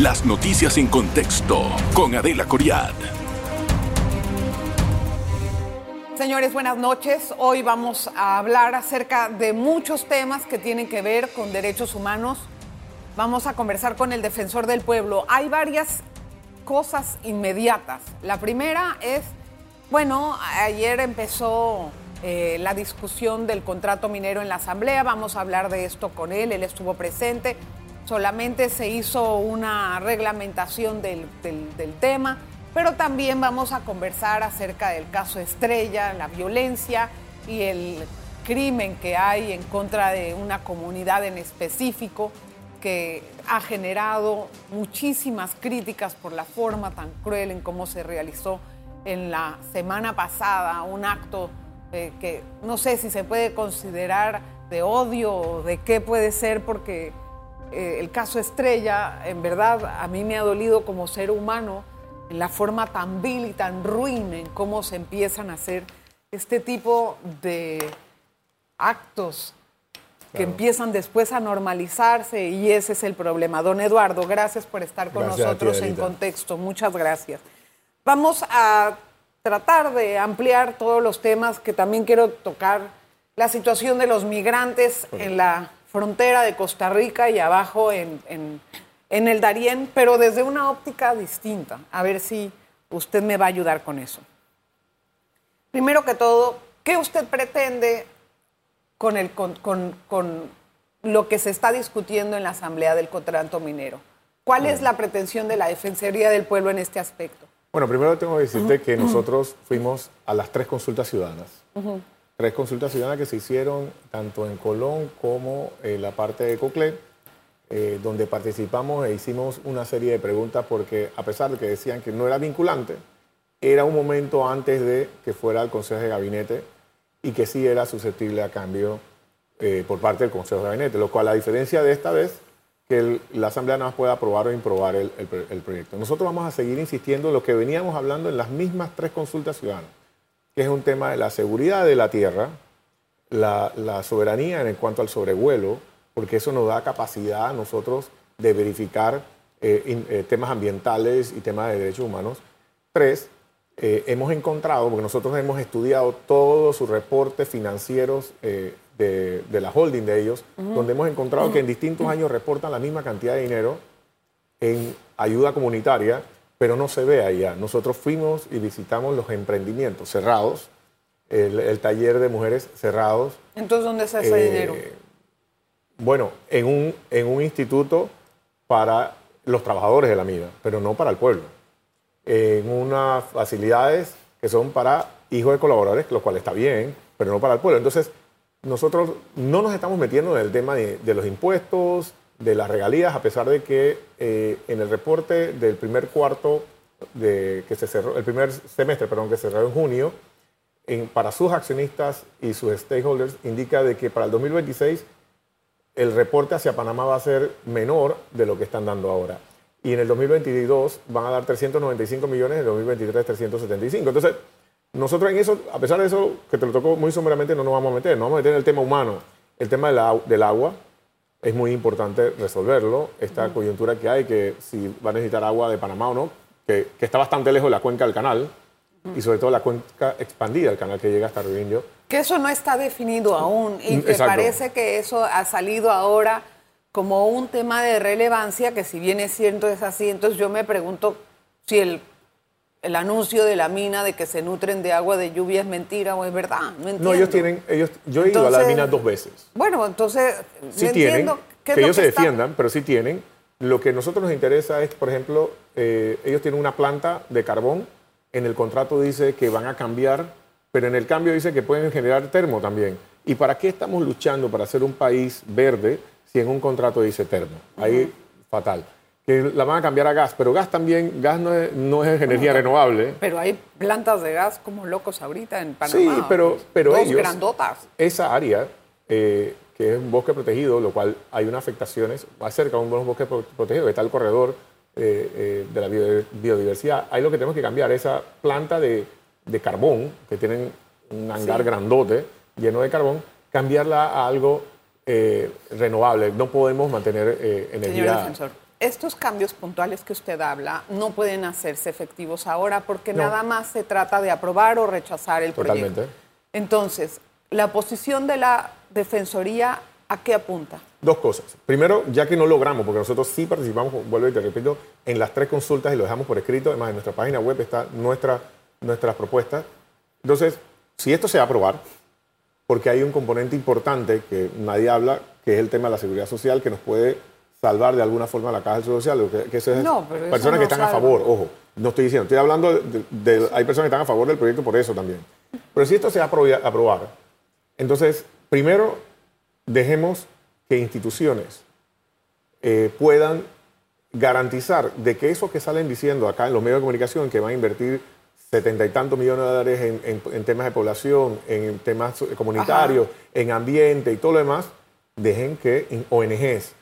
Las noticias en contexto con Adela Coriad. Señores, buenas noches. Hoy vamos a hablar acerca de muchos temas que tienen que ver con derechos humanos. Vamos a conversar con el defensor del pueblo. Hay varias cosas inmediatas. La primera es, bueno, ayer empezó eh, la discusión del contrato minero en la Asamblea. Vamos a hablar de esto con él. Él estuvo presente. Solamente se hizo una reglamentación del, tema pero también vamos a conversar acerca del caso Estrella, la violencia y el crimen que hay en contra de una comunidad en específico que ha generado muchísimas críticas por la forma tan cruel en cómo se realizó en la semana pasada un acto eh, que no sé si se puede considerar de odio o de qué puede ser, porque eh, el caso Estrella, en verdad, a mí me ha dolido como ser humano en la forma tan vil y tan ruin en cómo se empiezan a hacer este tipo de actos que empiezan después a normalizarse y ese es el problema. Don Eduardo, gracias por estar con nosotros en contexto. Muchas gracias. Vamos a tratar de ampliar todos los temas que también quiero tocar. La situación de los migrantes en la frontera de Costa Rica y abajo en, en en el Darién, pero desde una óptica distinta. A ver si usted me va a ayudar con eso. Primero que todo, ¿qué usted pretende con, el, con, lo que se está discutiendo en la Asamblea del Contrato Minero? ¿Cuál es la pretensión de la Defensoría del Pueblo en este aspecto? Bueno, primero tengo que decirte que nosotros fuimos a las tres consultas ciudadanas. Tres consultas ciudadanas que se hicieron tanto en Colón como en la parte de Coclé eh, donde participamos e hicimos una serie de preguntas porque a pesar de que decían que no era vinculante, era un momento antes de que fuera el Consejo de Gabinete y que sí era susceptible a cambio eh, por parte del Consejo de Gabinete, lo cual a diferencia de esta vez, que la Asamblea no puede aprobar o improbar el, proyecto. Nosotros vamos a seguir insistiendo en lo que veníamos hablando en las mismas tres consultas ciudadanas, que es un tema de la seguridad de la tierra, la, la soberanía en cuanto al sobrevuelo, porque eso nos da capacidad a nosotros de verificar eh, eh, temas ambientales y temas de derechos humanos. Tres, eh, hemos encontrado, porque nosotros hemos estudiado todos sus reportes financieros de, la holding de ellos, donde hemos encontrado que en distintos años reportan la misma cantidad de dinero en ayuda comunitaria, pero no se ve allá. Nosotros fuimos y visitamos los emprendimientos cerrados, el, taller de mujeres cerrados. Entonces, ¿dónde está ese dinero? Bueno, en un, en un instituto para los trabajadores de la mina, pero no para el pueblo. En unas facilidades que son para hijos de colaboradores, lo cual está bien, pero no para el pueblo. Entonces, nosotros no nos estamos metiendo en el tema de, los impuestos, de las regalías, a pesar de que eh, en el reporte del primer cuarto de, que se cerró, el primer semestre, perdón, que se cerró en junio, para sus accionistas y sus stakeholders, indica de que para el 2026 el reporte hacia Panamá va a ser menor de lo que están dando ahora. Y en el 2022 van a dar 395 millones, en el 2023 375. Entonces, nosotros en eso, a pesar de eso, que te lo tocó muy someramente, no nos vamos a meter, nos vamos a meter en el tema humano. El tema del agua es muy importante resolverlo. Esta coyuntura que hay, que si va a necesitar agua de Panamá o no, que, está bastante lejos de la cuenca del canal, y sobre todo la cuenca expandida, el canal que llega hasta Ruinio que eso no está definido aún y que parece que eso ha salido ahora como un tema de relevancia que si bien es cierto es así, entonces yo me pregunto si el, el anuncio de la mina de que se nutren de agua de lluvia es mentira o es verdad. No, no ellos tienen, ellos, yo he ido a la mina dos veces. Bueno, entonces sí tienen, que ellos se defiendan, pero sí tienen. Lo que a nosotros nos interesa es, por ejemplo, eh, ellos tienen una planta de carbón, en el contrato dice que van a cambiar pero en el cambio dice que pueden generar termo también. ¿Y para qué estamos luchando para ser un país verde si en un contrato dice termo? Ahí, fatal. Que la van a cambiar a gas, pero gas también, gas no es, no es energía renovable. Pero hay plantas de gas como locos ahorita en Panamá. Sí, pero, pero dos ellos, grandotas. Esa área, eh, que es un bosque protegido, lo cual hay unas afectaciones, más cerca de un bosque protegido, está el corredor eh, eh, de la biodiversidad. Ahí lo que tenemos que cambiar, esa planta de de carbón, que tienen un hangar grandote lleno de carbón, cambiarla a algo renovable. No podemos mantener energía estos cambios puntuales que usted habla no pueden hacerse efectivos ahora porque No. nada más se trata de aprobar o rechazar el Totalmente. proyecto. Entonces, la posición de la Defensoría, ¿a qué apunta? Dos cosas. Primero, ya que no logramos, porque nosotros sí participamos, vuelvo y te repito, en las tres consultas y lo dejamos por escrito, además en nuestra página web está nuestra, nuestras propuestas. Entonces, si esto se va a aprobar, porque hay un componente importante que nadie habla, que es el tema de la seguridad social, que nos puede salvar de alguna forma la caja del seguro social, que, que eso es No, pero eso personas no que están a favor, ojo, no estoy diciendo, estoy hablando de, de- hay personas que están a favor del proyecto por eso también. Pero si esto se va a aprobar, aprobar, entonces, primero, dejemos que instituciones eh, puedan garantizar de que eso que salen diciendo acá en los medios de comunicación, que van a invertir setenta y tantos millones de dólares en, en- en temas de población, en temas comunitarios, en ambiente y todo lo demás, dejen que ONGs,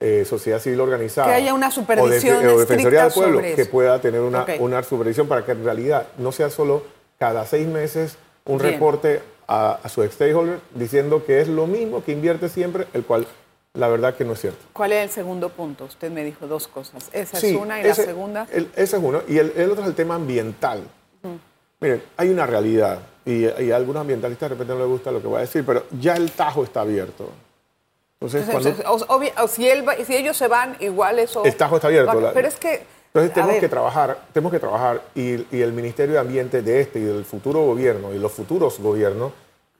eh, sociedad civil organizada, Que haya una o de- supervisión o Defensoría del Pueblo, que pueda tener una, Ok. una supervisión para que en realidad no sea solo cada seis meses un Bien. reporte a, a su stakeholder diciendo que es lo mismo que invierte siempre, el cual la verdad que no es cierto. ¿Cuál es el segundo punto? Usted me dijo dos cosas. Esa Sí, es una y ese- la segunda. el- ese es uno. Y el, el otro es el tema ambiental. Miren, hay una realidad, y, y a algunos ambientalistas de repente no les gusta lo que voy a decir, pero ya el Tajo está abierto. Entonces, cuando, o- si, él va- si ellos se van, igual eso... El Tajo está abierto, va- la- Pero es que... entonces tenemos que trabajar, tenemos que trabajar, y, y el Ministerio de Ambiente de este y del futuro gobierno y los futuros gobiernos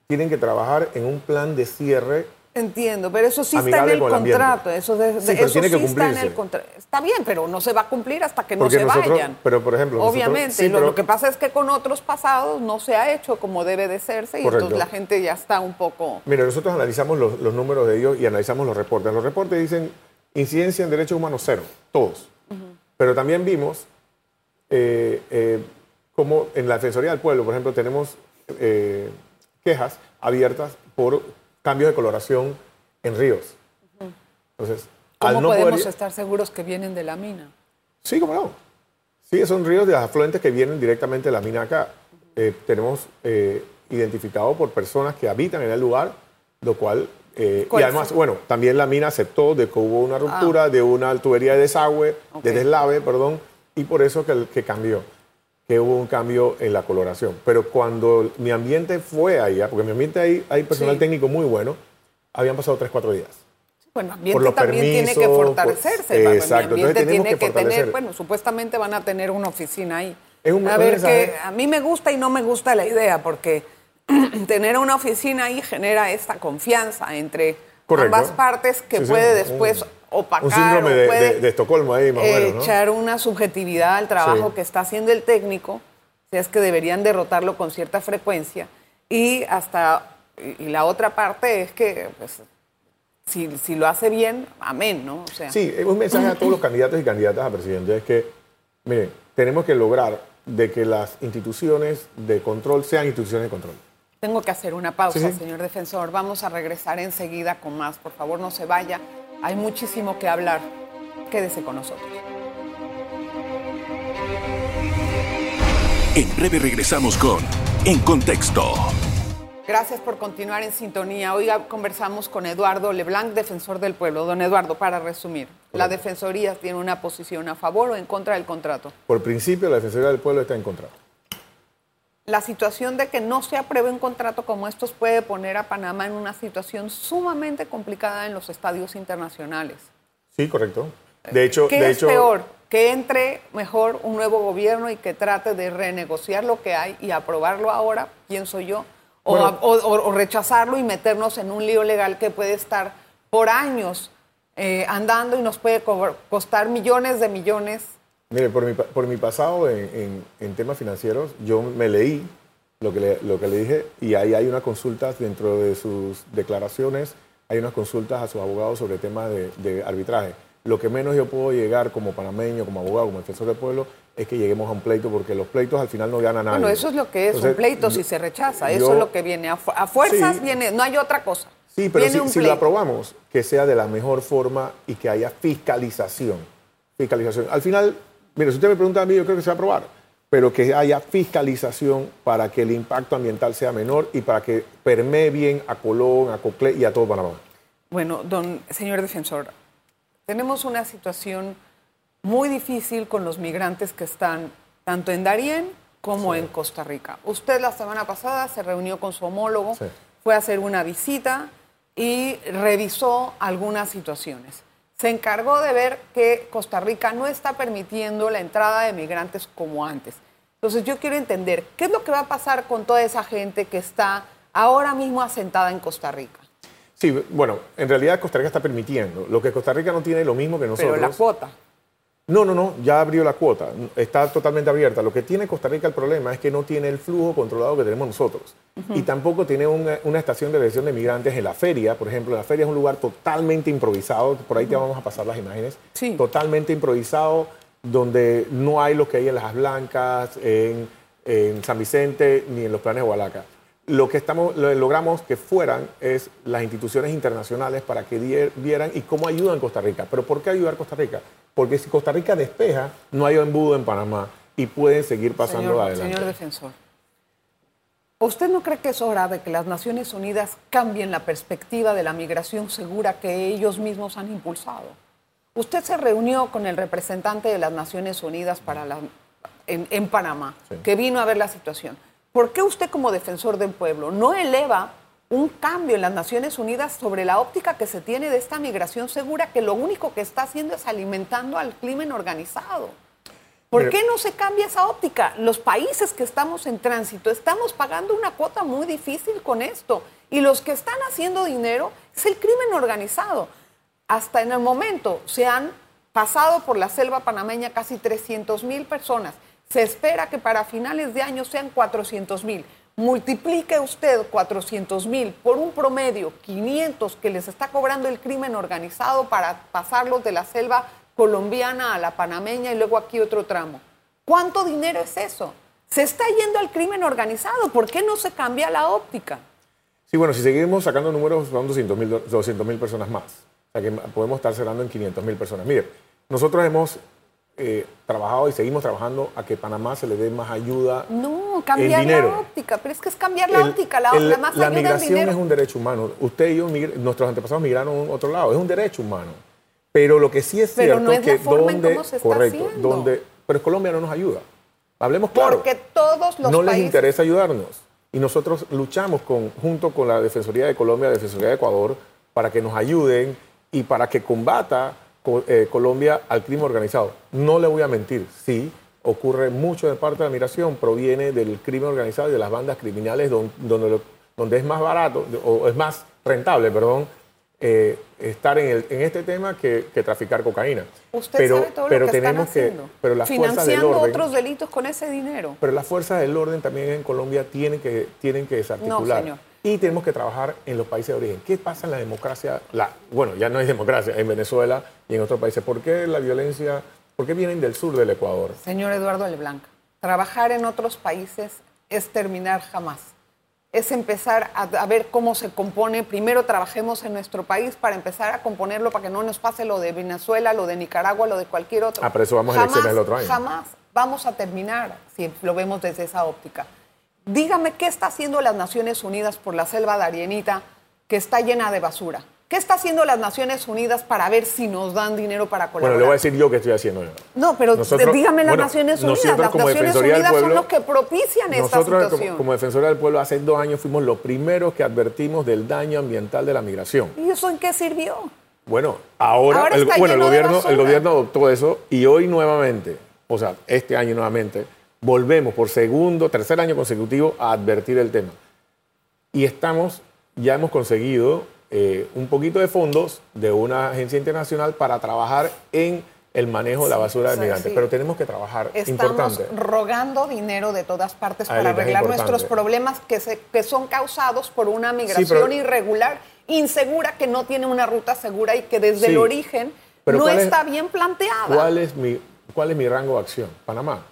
tienen que trabajar en un plan de cierre Entiendo, pero eso sí está en el contrato. Eso, de- de- Sí, pero eso tiene que sí está en el contrato. Está bien, pero no se va a cumplir hasta que no se nosotros- vayan. pero, por ejemplo, nosotros- Obviamente, sí, lo, pero- lo que pasa es que con otros pasados no se ha hecho como debe de serse y Correcto. entonces la gente ya está un poco... Mire, nosotros analizamos los, los números de ellos y analizamos los reportes. Los reportes dicen incidencia en derechos humanos cero, todos. Pero también vimos eh, eh, como en la Defensoría del Pueblo, por ejemplo, tenemos eh, quejas abiertas por cambios de coloración en ríos. Entonces, ¿Cómo al no podemos poder... estar seguros que vienen de la mina? Sí, cómo no. Sí, son ríos de afluentes que vienen directamente de la mina acá. Eh, tenemos eh, identificado por personas que habitan en el lugar, lo cual... eh, y ¿Cuál además, fue? bueno, también la mina aceptó de que hubo una ruptura de una tubería de desagüe, Ok. de deslave, perdón, y por eso que, que cambió, que hubo un cambio en la coloración. Pero cuando mi ambiente fue allá, porque mi ambiente ahí hay personal Sí. técnico muy bueno, habían pasado 3, 4 días. Bueno, Por ambiente los también tiene que por- fortalecerse. Exacto, entonces ambiente tiene que que, tener, bueno, supuestamente van a tener una oficina ahí. Es un- a ver, que a mí me gusta y no me gusta la idea, porque tener una oficina ahí genera esta confianza entre Correcto. ambas partes que Sí, sí, puede un- después opacar Un síndrome de, puede de- de Estocolmo ahí, más o menos, ¿no? echar una subjetividad al trabajo Sí. que está haciendo el técnico, sea, es que deberían derrotarlo con cierta frecuencia. Y hasta, y la otra parte es que, pues, si, si lo hace bien, amén, ¿no? O sea, Sí, un mensaje a todos los candidatos y candidatas a presidente es que, miren, tenemos que lograr de que las instituciones de control sean instituciones de control. tengo que hacer una pausa, Sí, sí. señor defensor. Vamos a regresar enseguida con más. Por favor, no se vaya. Hay muchísimo que hablar. Quédese con nosotros. En breve regresamos con En Contexto. Gracias por continuar en sintonía. Hoy conversamos con Eduardo Leblanc, defensor del pueblo. Don Eduardo, para resumir, ¿la Defensoría tiene una posición a favor o en contra del contrato? Por principio, la Defensoría del Pueblo está en contra. La situación de que no se apruebe un contrato como estos puede poner a Panamá en una situación sumamente complicada en los estadios internacionales. Sí, correcto. De hecho, ¿Qué de es hecho, peor? Que entre mejor un nuevo gobierno y que trate de renegociar lo que hay y aprobarlo ahora, pienso yo, o, Bueno. a- o- rechazarlo y meternos en un lío legal que puede estar por años eh, andando y nos puede co- costar millones de millones. Mire, por mi, por mi pasado en, en- en temas financieros, yo me leí lo que, le, lo que le dije y ahí hay unas consultas dentro de sus declaraciones, hay unas consultas a sus abogados sobre temas de, de arbitraje. Lo que menos yo puedo llegar como panameño, como abogado, como defensor del pueblo, es que lleguemos a un pleito porque los pleitos al final no gana nadie. Bueno, eso es lo que es Entonces, un pleito si se rechaza. yo- Eso es lo que viene. A, a fuerzas Sí. viene, no hay otra cosa. Sí, pero Viene si, un si lo aprobamos, que sea de la mejor forma y que haya fiscalización. Fiscalización. Al final, mire, si usted me pregunta a mí, yo creo que se va a aprobar, pero que haya fiscalización para que el impacto ambiental sea menor y para que permee bien a Colón, a Coclé y a todo Panamá. Bueno, don señor defensor, Tenemos una situación muy difícil con los migrantes que están tanto en Darién como en Costa Rica. Usted la semana pasada se reunió con su homólogo, fue a hacer una visita y revisó algunas situaciones. Se encargó de ver que Costa Rica no está permitiendo la entrada de migrantes como antes. Entonces yo quiero entender, ¿qué es lo que va a pasar con toda esa gente que está ahora mismo asentada en Costa Rica? Sí, bueno, en realidad Costa Rica está permitiendo. Lo que Costa Rica no tiene es lo mismo que nosotros. Pero la cuota. No, no, no, ya abrió la cuota, está totalmente abierta. Lo que tiene Costa Rica el problema es que no tiene el flujo controlado que tenemos nosotros. Y tampoco tiene una, estación de recepción de migrantes en la feria, por ejemplo. La feria es un lugar totalmente improvisado, por ahí te vamos a pasar las imágenes. Sí. Totalmente improvisado, donde no hay lo que hay en Las Blancas, en, San Vicente, ni en los planes de Hualaca. Lo que estamos, logramos que fueran es las instituciones internacionales para que vieran y cómo ayudan Costa Rica. ¿Pero por qué ayudar Costa Rica? porque si Costa Rica despeja, no hay embudo en Panamá y pueden seguir pasando adelante. Señor defensor, ¿usted no cree que es hora de que las Naciones Unidas cambien la perspectiva de la migración segura que ellos mismos han impulsado? Usted se reunió con el representante de las Naciones Unidas para la, en, Panamá, que vino a ver la situación. ¿Por qué usted como defensor del pueblo no eleva un cambio en las Naciones Unidas sobre la óptica que se tiene de esta migración segura, que lo único que está haciendo es alimentando al crimen organizado. ¿Por qué no se cambia esa óptica? Los países que estamos en tránsito estamos pagando una cuota muy difícil con esto. Y los que están haciendo dinero es el crimen organizado. Hasta en el momento se han pasado por la selva panameña casi 300 mil personas. Se espera que para finales de año sean 400 mil multiplique usted 400 mil por un promedio 500 que les está cobrando el crimen organizado para pasarlos de la selva colombiana a la panameña y luego aquí otro tramo. ¿Cuánto dinero es eso? Se está yendo al crimen organizado. ¿Por qué no se cambia la óptica? Sí, bueno, si seguimos sacando números, son 200 mil personas más. O sea que podemos estar cerrando en 500 mil personas. Mire, nosotros hemos eh, trabajado y seguimos trabajando a que Panamá se le dé más ayuda. No, cambiar la óptica, pero es que es cambiar la óptica, la, la más La migración es un derecho humano. Usted y yo, nuestros antepasados migraron a otro lado, es un derecho humano. Pero lo que sí es cierto es que donde, correcto, donde, pero Colombia no nos ayuda. Hablemos claro. Porque todos los no les interesa ayudarnos y nosotros luchamos con, junto con la Defensoría de Colombia, la Defensoría de Ecuador, para que nos ayuden y para que combata eh, Colombia al crimen organizado. No le voy a mentir, sí, ocurre mucho de parte de la migración, proviene del crimen organizado y de las bandas criminales donde, donde, es más barato, o es más rentable, perdón, eh, estar en, este tema que, traficar cocaína. Usted pero, sabe todo pero lo que tenemos están que, pero las financiando otros delitos con ese dinero. Pero las fuerzas del orden también en Colombia tienen que, tienen que desarticular. No, y tenemos que trabajar en los países de origen. ¿Qué pasa en la democracia? La, bueno, ya no hay democracia en Venezuela y en otros países. ¿Por qué la violencia? ¿Por qué vienen del sur del Ecuador? Señor Eduardo Leblanc, trabajar en otros países es terminar jamás. Es empezar a, ver cómo se compone. Primero trabajemos en nuestro país para empezar a componerlo para que no nos pase lo de Venezuela, lo de Nicaragua, lo de cualquier otro. Ah, pero eso vamos a elecciones el otro año. Jamás vamos a terminar si lo vemos desde esa óptica. Dígame qué está haciendo las Naciones Unidas por la selva de Arienita, que está llena de basura. ¿Qué está haciendo las Naciones Unidas para ver si nos dan dinero para colaborar? Bueno, le voy a decir yo qué estoy haciendo. No, pero dígame las Naciones Unidas. Las Naciones Unidas son los que propician esta situación. Como, como Defensoría del Pueblo, hace dos años fuimos los primeros que advertimos del daño ambiental de la migración. ¿Y eso en qué sirvió? Bueno, ahora, el, bueno, el gobierno, el gobierno adoptó eso y hoy nuevamente, o sea, este año nuevamente, volvemos por segundo, tercer año consecutivo a advertir el tema. Y estamos, ya hemos conseguido eh, un poquito de fondos de una agencia internacional para trabajar en el manejo de la basura de migrantes, pero tenemos que trabajar. Estamos rogando dinero de todas partes para arreglar nuestros problemas que, se, que son causados por una migración irregular, insegura, que no tiene una ruta segura y que desde el origen no está bien planteada. ¿cuál es, mi, ¿Cuál es mi rango de acción? Panamá.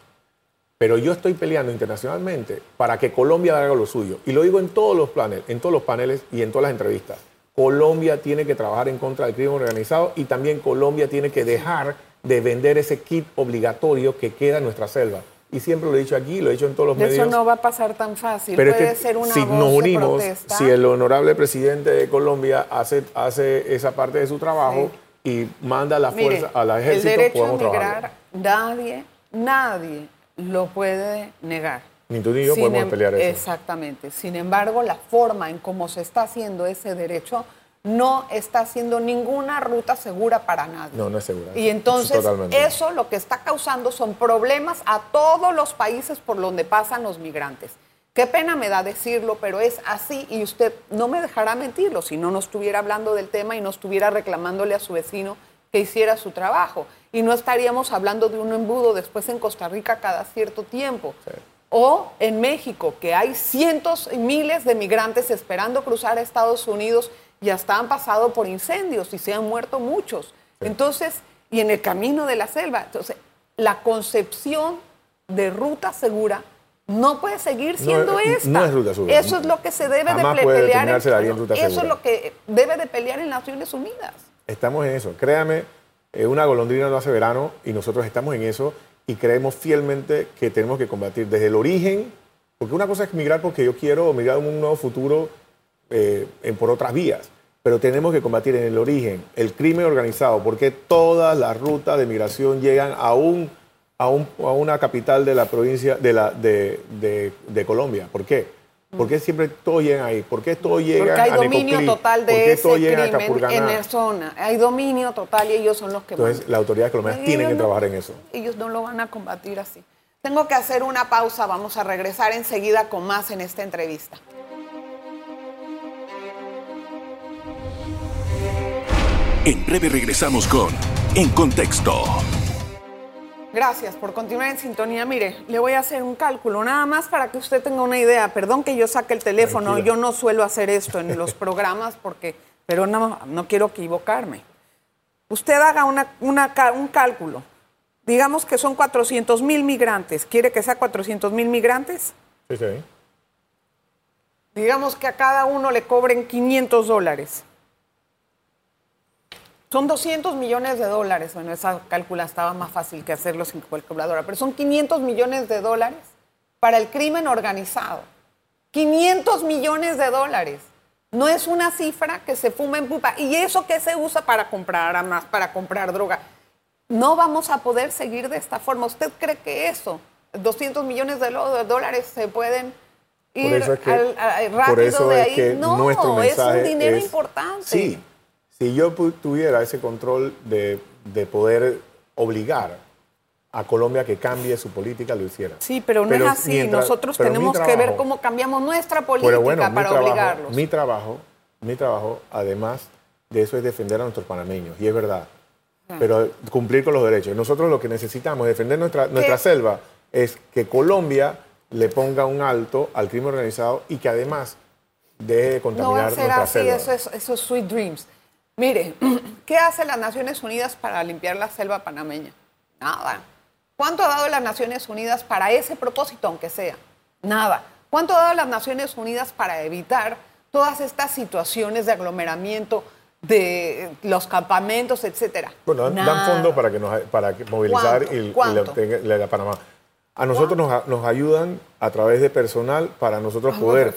Pero yo estoy peleando internacionalmente para que Colombia haga lo suyo. Y lo digo en todos los planes, en todos los paneles y en todas las entrevistas. Colombia tiene que trabajar en contra del crimen organizado y también Colombia tiene que dejar de vender ese kit obligatorio que queda en nuestra selva. Y siempre lo he dicho aquí, lo he dicho en todos los medios. Eso no va a pasar tan fácil. Pero Puede ser una si nos unimos, si el honorable presidente de Colombia hace, hace esa parte de su trabajo, y manda la Mire, fuerza, a la el ejército, a podemos trabajar. nadie, nadie lo puede negar. Ni tú ni yo Sin podemos em- pelear eso. Exactamente. Sin embargo, la forma en cómo se está haciendo ese derecho no está haciendo ninguna ruta segura para nadie. No, no es segura. Y entonces Totalmente. eso lo que está causando son problemas a todos los países por donde pasan los migrantes. Qué pena me da decirlo, pero es así y usted no me dejará mentirlo si no nos estuviera hablando del tema y no estuviera reclamándole a su vecino que hiciera su trabajo. Y no estaríamos hablando de un embudo después en Costa Rica cada cierto tiempo. O en México, que hay cientos y miles de migrantes esperando cruzar a Estados Unidos y hasta han pasado por incendios y se han muerto muchos. Entonces, y en el camino de la selva. Entonces, la concepción de ruta segura no puede seguir No, siendo eh, esta. no es ruta segura. Eso es lo que se debe de Jamás pelear. ruta eso segura. es lo que debe de pelear en Naciones Unidas. Estamos en eso. Créame, eh, una golondrina no hace verano y nosotros estamos en eso y creemos fielmente que tenemos que combatir desde el origen, porque una cosa es migrar porque yo quiero migrar a un nuevo futuro eh, en- por otras vías, pero tenemos que combatir en el origen el crimen organizado, porque todas las rutas de migración llegan a un a, un- a una capital de la provincia de, la, de, de- de Colombia. ¿Por qué? ¿Por qué siempre todos llegan ahí? ¿Por qué todos llegan Porque hay a dominio Necoclí? total ¿Por de ese crimen en la zona. Hay dominio total y ellos son los que Entonces, mandan. las autoridades colombianas tienen que no- trabajar en eso. Ellos no lo van a combatir así. Tengo que hacer una pausa, vamos a regresar enseguida con más en esta entrevista. En breve regresamos con En Contexto. Gracias por continuar en sintonía. Mire, le voy a hacer un cálculo, nada más para que usted tenga una idea. Perdón que yo saque el teléfono, Tranquila. yo no suelo hacer esto en los programas porque, pero no, no quiero equivocarme. Usted haga una, un cálculo. Digamos que son 400 mil migrantes. ¿Quiere que sea 400 mil migrantes? Sí, sí. Digamos que a cada uno le cobren 500 dólares. Son 200 millones de dólares. Bueno, esa cálcula estaba más fácil que hacerlo sin calculadora, pero son 500 millones de dólares para el crimen organizado. 500 millones de dólares. No es una cifra que se fuma en pupa. ¿Y eso qué se usa para comprar armas, para comprar droga? No vamos a poder seguir de esta forma. ¿Usted cree que eso, 200 millones de dólares, se pueden ir Por eso es que, al- a- rápido por eso de es ahí? que no, es un dinero es- importante. Sí, si yo tuviera ese control de, de poder obligar a Colombia que cambie su política, lo hiciera. Sí, pero no es así. mientras- Nosotros tenemos que ver cómo cambiamos nuestra política Pero bueno, mi para trabajo, obligarlos. Mi trabajo, mi trabajo, además de eso, es defender a nuestros panameños. Y es verdad. Ah. Pero cumplir con los derechos. Nosotros lo que necesitamos, defender nuestra, nuestra selva, es que Colombia le ponga un alto al crimen organizado y que además deje de No va a contaminar ser nuestra así, selva. eso es, eso es sweet dreams. Mire, ¿qué hace las Naciones Unidas para limpiar la selva panameña? Nada. ¿Cuánto ha dado las Naciones Unidas para ese propósito, aunque sea? Nada. ¿Cuánto ha dado las Naciones Unidas para evitar todas estas situaciones de aglomeramiento de los campamentos, etcétera? Bueno, dan- dan para, que nos, para movilizar ¿Cuánto? y, y ¿Cuánto? la, tenga- la- la Panamá. A nosotros nos, nos ayudan a través de personal para nosotros poder.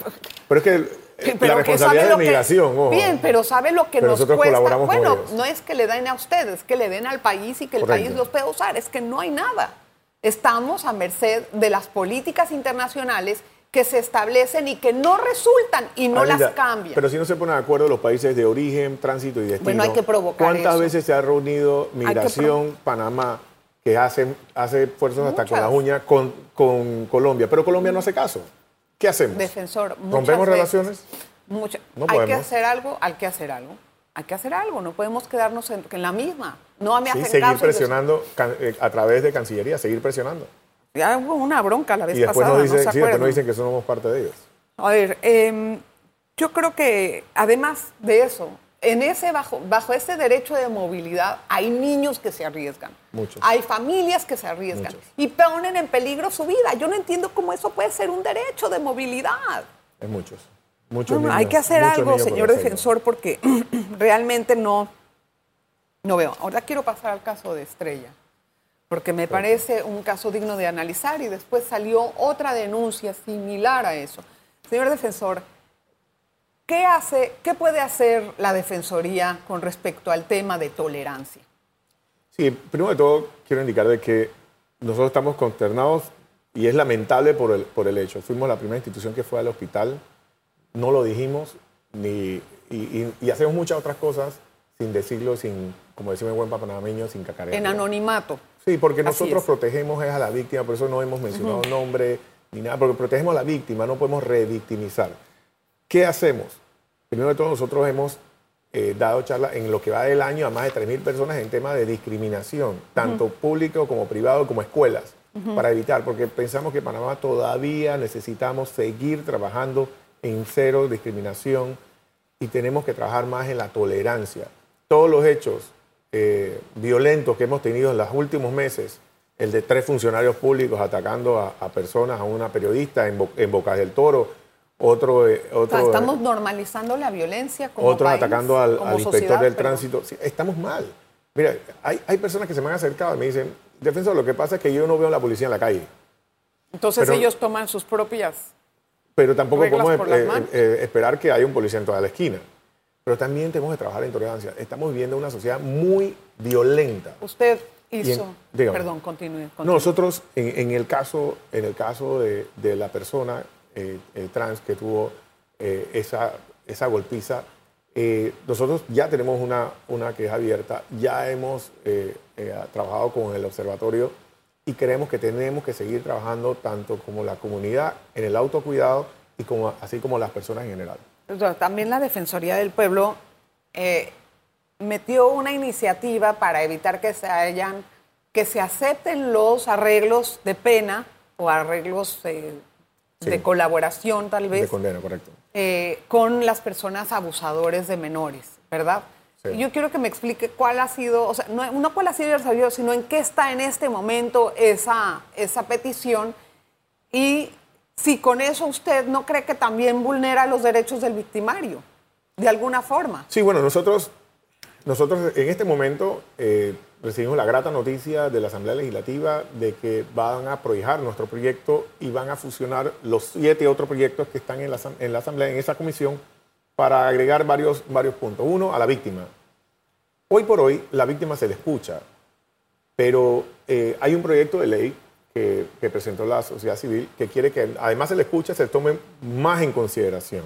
Pero es que Sí, la responsabilidad de que- migración. ojo. Bien, pero ¿sabe lo que Pero nos nosotros cuesta? colaboramos con Bueno, ellos. no es que le den a ustedes, que le den al país y que el Correcto. país los pueda usar, es que no hay nada. Estamos a merced de las políticas internacionales que se establecen y que no resultan y no las cambian. Pero si no se ponen de acuerdo los países de origen, tránsito y destino. Bueno, hay que provocar ¿Cuántas eso. veces se ha reunido Migración Panamá que hace, hace esfuerzos hasta con las uñas con, con Colombia? Pero Colombia no hace caso. ¿Qué hacemos? Defensor, ¿Rompemos veces. relaciones? Mucha- No hay que hacer algo, hay que hacer algo. Hay que hacer algo, no podemos quedarnos en, en la misma. No me Sí, hacen seguir caso presionando eh, a través de Cancillería, seguir presionando. Ya hubo una bronca la vez Y después pasada, nos dicen, ¿no sí, después nos dicen que somos parte de ellos. A ver, em, yo creo que además de eso, en ese bajo, bajo ese derecho de movilidad hay niños que se arriesgan. Muchos. Hay familias que se arriesgan Muchos. y ponen en peligro su vida. Yo no entiendo cómo eso puede ser un derecho de movilidad. Es muchos. Muchos No, no, niños, hay que hacer algo, por señor defensor, porque realmente no, no veo. Ahora quiero pasar al caso de Estrella, porque me parece un caso digno de analizar y después salió otra denuncia similar a eso. Señor defensor, ¿Qué, hace, ¿Qué puede hacer la Defensoría con respecto al tema de tolerancia? Sí, primero de todo quiero indicar de que nosotros estamos consternados y es lamentable por el, por el hecho. Fuimos la primera institución que fue al hospital, no lo dijimos ni, y, hacemos muchas otras cosas sin decirlo, sin, como decimos en buen panameño, sin cacarear. En anonimato. Sí, porque nosotros protegemos a la víctima, por eso no hemos mencionado nombre ni nada, porque protegemos a la víctima, no podemos revictimizar. ¿Qué hacemos? Primero de todo, nosotros hemos eh, dado charla en lo que va del año a más de 3.000 personas en tema de discriminación, tanto público como privado, como escuelas, para evitar, porque pensamos que Panamá todavía necesitamos seguir trabajando en cero discriminación y tenemos que trabajar más en la tolerancia. Todos los hechos eh, violentos que hemos tenido en los últimos meses, el de tres funcionarios públicos atacando a, personas, a una periodista en, en Bocas del Toro, otro, eh, otro, estamos normalizando la violencia como Otros atacando al, inspector del tránsito. estamos mal. Mira, hay, hay, personas que se me han acercado y me dicen, defensor, lo que pasa es que yo no veo a la policía en la calle. Entonces ellos toman sus propias. Pero tampoco podemos eh, eh, esperar que haya un policía en toda la esquina. Pero también tenemos que trabajar en tolerancia. Estamos viviendo una sociedad muy violenta. Usted hizo. perdón, continúe. Nosotros, en, el caso, en el caso de, de la persona eh, trans que tuvo eh, esa, esa golpiza. Eh, nosotros ya tenemos una, una queja abierta, ya hemos trabajado con el observatorio y creemos que tenemos que seguir trabajando tanto como la comunidad en el autocuidado y como, así como las personas en general. También la Defensoría del Pueblo metió una iniciativa para evitar que se hayan, que se acepten los arreglos de pena o arreglos de colaboración tal vez. De condena, correcto. Eh, con las personas abusadores de menores, ¿verdad? Yo quiero que me explique cuál ha sido, o sea, no, cuál ha sido el salido, sino en qué está en este momento esa, esa petición y si con eso usted no cree que también vulnera los derechos del victimario, de alguna forma. Sí, bueno, nosotros, nosotros en este momento eh, recibimos la grata noticia de la Asamblea Legislativa de que van a prohijar nuestro proyecto y van a fusionar los siete otros proyectos que están en la, en la Asamblea, en esa comisión, para agregar varios, varios puntos. Uno, a la víctima. Hoy por hoy la víctima se le escucha, pero eh, hay un proyecto de ley que, que, presentó la sociedad civil que quiere que además se le escucha, se tome más en consideración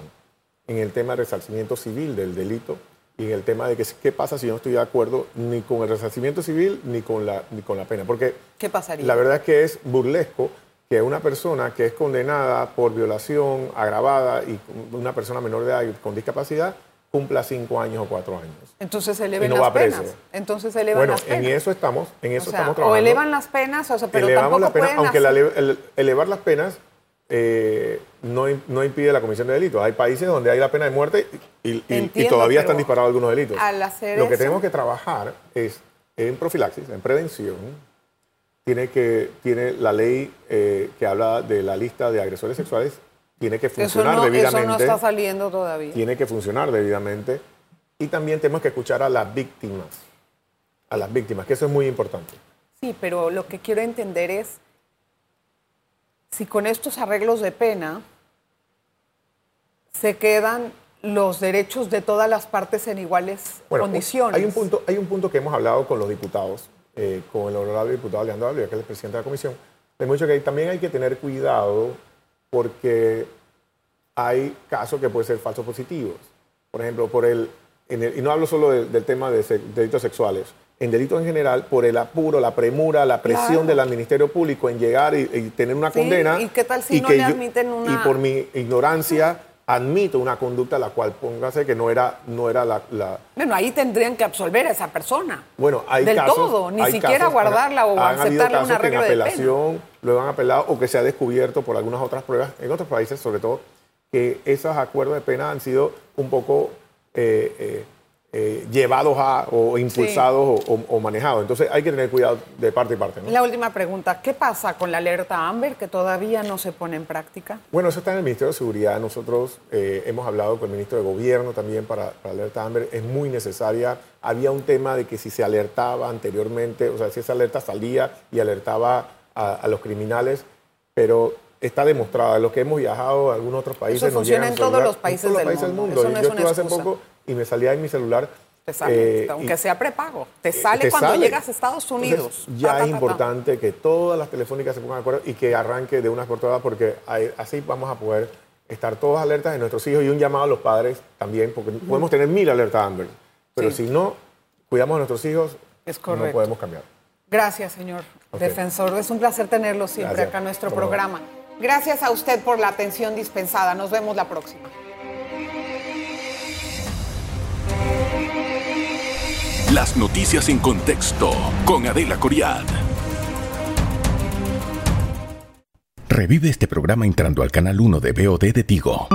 en el tema de resarcimiento civil del delito y en el tema de que, qué pasa si yo no estoy de acuerdo ni con el resarcimiento civil ni con la, ni con la pena. Porque ¿Qué pasaría? la verdad es que es burlesco que una persona que es condenada por violación agravada y una persona menor de edad con discapacidad cumpla cinco años o cuatro años. Entonces se elevan las penas. Entonces se elevan las penas. en eso estamos, en eso estamos trabajando. O elevan las penas, o sea, pero Elevamos tampoco las aunque elevar las penas eh, no, no, impide la comisión de delitos. Hay países donde hay la pena de muerte y, todavía están disparados algunos delitos. Lo que tenemos que trabajar es en profilaxis, en prevención. Tiene, que, tiene la ley eh, que habla de la lista de agresores sexuales, tiene que funcionar debidamente. Eso no está saliendo todavía. Tiene que funcionar debidamente. Y también tenemos que escuchar a las víctimas. A las víctimas, que eso es muy importante. Sí, pero lo que quiero entender es si con estos arreglos de pena se quedan los derechos de todas las partes en iguales condiciones. Hay un, punto, hay un punto que hemos hablado con los diputados, eh, con el honorable diputado Leandro Alvia, que es el presidente de la comisión. Hemos dicho que también hay que tener cuidado porque hay casos que pueden ser falsos positivos. Por ejemplo, por el, y no hablo solo del tema de delitos sexuales, en delitos en general por el apuro, la premura, la presión del Ministerio Público en llegar y, tener una condena. ¿Y qué tal si no le admiten una...? Y por mi ignorancia admito una conducta la cual póngase que no era, no era la, Bueno, ahí tendrían que absolver a esa persona. Bueno, hay Del casos, todo, ni siquiera guardarla o aceptarle un arreglo que en apelación lo han apelado o que se ha descubierto por algunas otras pruebas en otros países, sobre todo, que esos acuerdos de pena han sido un poco... Eh, eh, eh, llevados a, o impulsados o, manejados. Entonces hay que tener cuidado de parte y parte. La última pregunta, ¿qué pasa con la alerta Amber que todavía no se pone en práctica? Bueno, eso está en el Ministerio de Seguridad. Nosotros eh, hemos hablado con el ministro de Gobierno también para, la alerta Amber. Es muy necesaria. Había un tema de que si se alertaba anteriormente, o sea, si esa alerta salía y alertaba a, los criminales, pero está demostrada. Los que hemos viajado a algunos otros países Eso nos funciona en todos los países del países mundo. Eso no Y es yo una estuve hace excusa. poco y me salía en mi celular. Te sale, eh, aunque y- sea prepago. Te sale te cuando sale. llegas a Estados Unidos. Entonces, ya Ta, ta, es ta, ta. importante que todas las telefónicas se pongan de acuerdo y que arranque de una por todas porque así vamos a poder estar todos alertas de nuestros hijos y un llamado a los padres también, porque podemos tener mil alertas Amber, pero Sí. si no cuidamos a nuestros hijos, Es no podemos cambiar. Gracias, señor defensor. Es un placer tenerlo siempre Gracias. acá en nuestro programa. Gracias a usted por la atención dispensada. Nos vemos la próxima. Las noticias en contexto con Adela Coriad. Revive este programa entrando al canal 1 de VOD de Tigo.